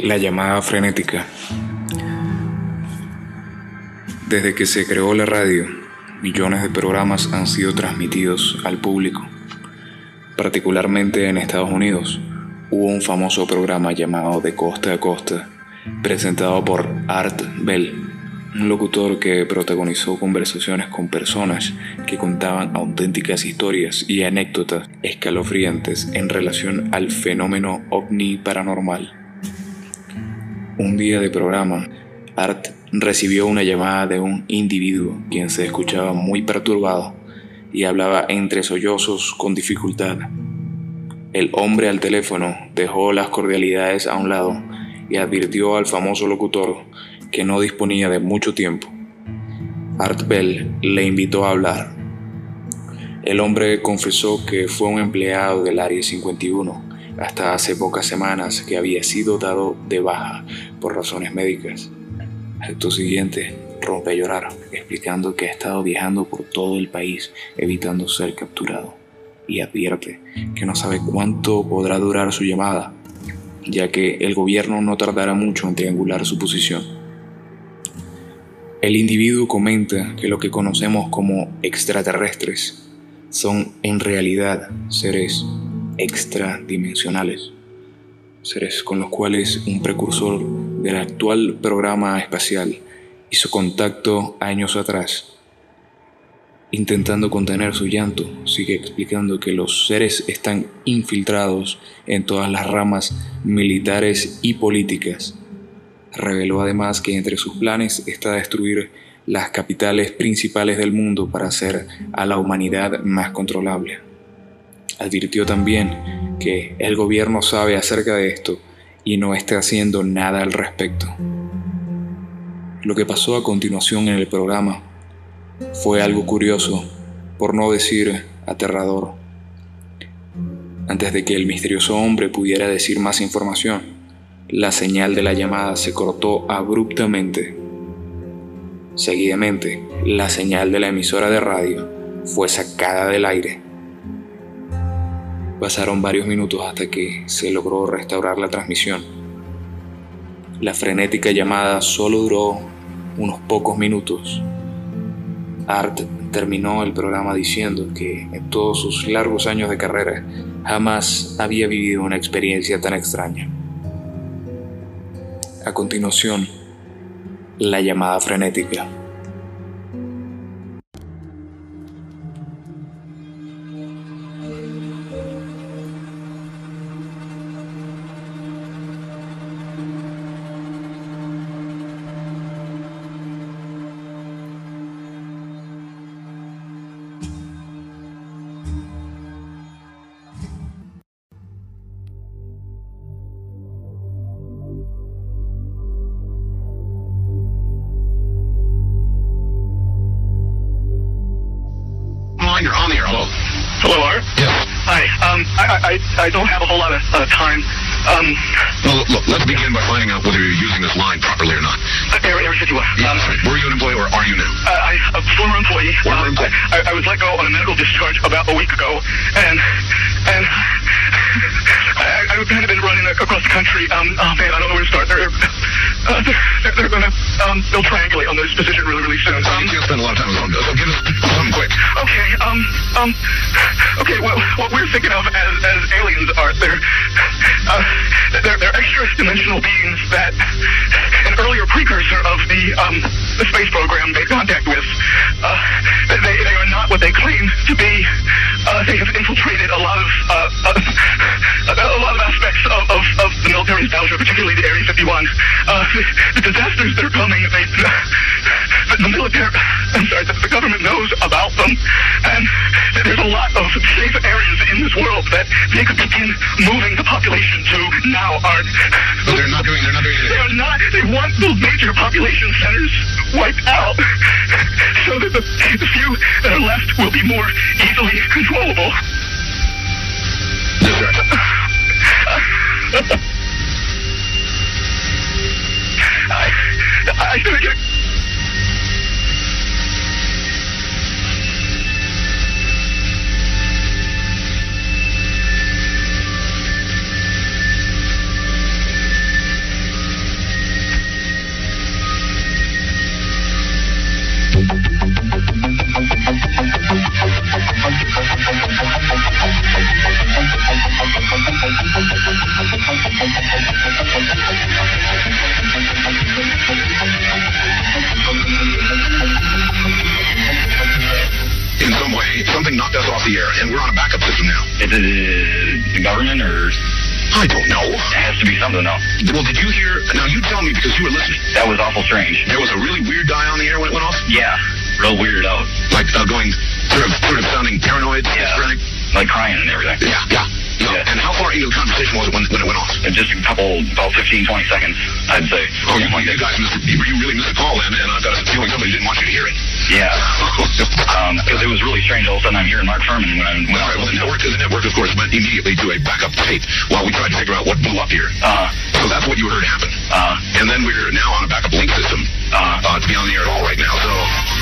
La llamada frenética. Desde que se creó la radio, millones de programas han sido transmitidos al público. Particularmente en Estados Unidos, hubo un famoso programa llamado De Costa a Costa, presentado por Art Bell, un locutor que protagonizó conversaciones con personas que contaban auténticas historias y anécdotas escalofriantes en relación al fenómeno ovni paranormal. Un día de programa, Art recibió una llamada de un individuo quien se escuchaba muy perturbado y hablaba entre sollozos con dificultad. El hombre al teléfono dejó las cordialidades a un lado y advirtió al famoso locutor que no disponía de mucho tiempo. Art Bell le invitó a hablar. El hombre confesó que fue un empleado del Área 51 hasta hace pocas semanas que había sido dado de baja por razones médicas. Acto siguiente, rompe a llorar, explicando que ha estado viajando por todo el país evitando ser capturado, y advierte que no sabe cuánto podrá durar su llamada, ya que el gobierno no tardará mucho en triangular su posición. El individuo comenta que lo que conocemos como extraterrestres son en realidad seres extradimensionales, seres con los cuales un precursor del actual programa espacial hizo contacto años atrás. Intentando contener su llanto, sigue explicando que los seres están infiltrados en todas las ramas militares y políticas. Reveló además que entre sus planes está destruir las capitales principales del mundo para hacer a la humanidad más controlable. Advirtió también que el gobierno sabe acerca de esto y no está haciendo nada al respecto. Lo que pasó a continuación en el programa fue algo curioso, por no decir aterrador. Antes de que el misterioso hombre pudiera decir más información, la señal de la llamada se cortó abruptamente. Seguidamente, la señal de la emisora de radio fue sacada del aire Pasaron varios minutos hasta que se logró restaurar la transmisión. La frenética llamada solo duró unos pocos minutos. Art terminó el programa diciendo que en todos sus largos años de carrera jamás había vivido una experiencia tan extraña. A continuación, la llamada frenética. I, I I don't have a whole lot of uh, time. Um, well, look, let's begin by finding out whether you're using this line properly or not. Area, Area 51. Yeah, um, right. Were you an employee or are you now? Uh, I, a former employee. Former um, employee. I, I was let go on a medical discharge about a week ago, and and I, I've kind of been running across the country. Um, oh man, I don't know where to start. They're, uh, they're, they're gonna, um, they'll triangulate on this position really, really soon. Um, you can't spend a lot of time alone. So give us something quick. Okay, um, um, okay, well, what we're thinking of as, as aliens are, they're, uh, they're, they're extra-dimensional beings that the 51. Uh, the, the disasters that are coming, they, the, the military, I'm sorry, the, the government knows about them, and there's a lot of safe areas in this world that they could begin moving the population to now aren't. But they're not doing. They're not doing anything. They're not. They want those major population centers wiped out, so that the, the few that are left will be more easily controllable. In some way, something knocked us off the air, and we're on a backup system now. Is it uh, the government or I don't know. it has to be something else? Well, did you hear? Now you tell me because you were listening. That was awful strange. There was a really weird guy on the air when it went off, Yeah, real weirded out. like uh, going sort of, sort of sounding paranoid, Yeah. schizophrenic. Like crying and everything. Yeah. Just a couple, about 15, 20 seconds, I'd say. Oh, you, you guys missed, you, really missed a call then, and I've got a feeling somebody didn't want you to hear it. Yeah. Um, because it was really strange. All of a sudden, I'm hearing Mark Furman when I'm. When All right, well, the network, the network, of course, went immediately to a backup tape while we tried to figure out what blew up here. Uh, So that's what you heard happen. uh, And then we're now on a backup link system uh, uh, to be on the air at all right now. So,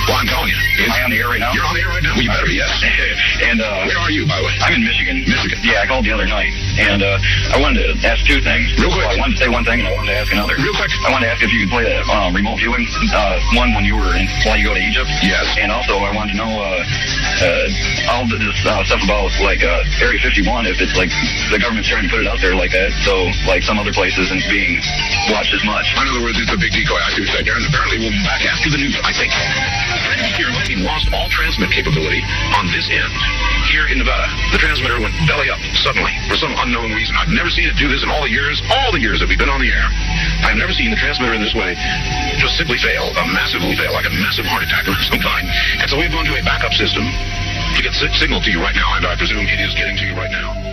well, I'm telling you. am I on the air right now? You're on the air right now? You better be, yes. and uh, Where are you, by the way? I'm in Michigan. Michigan. Yeah, I called the other night, and uh, I wanted to ask two things. Real quick. I wanted to say one thing, and I wanted to ask another. Real quick. I wanted to ask if you could play that uh, remote viewing uh, one when you were in while you go to Egypt. Yes. And also, I wanted to know uh, uh, all this uh, stuff about like uh, Area 51. If it's like the government's trying to put it out there like that, so like some other places and being watched as much. In other words, it's a big decoy. I see what you're saying and apparently we'll be back after the news, I think. Here, we lost all transmit capability on this end here in Nevada. The transmitter went belly up suddenly for some unknown reason. I've never seen it do this in all the years, all the years that we've been on the air. I've never seen the transmitter in this way just simply fail, uh, massively fail, like a massive heart attack of some kind. And so we've gone to a backup system to get signal to you right now, and I presume it is getting to you right now.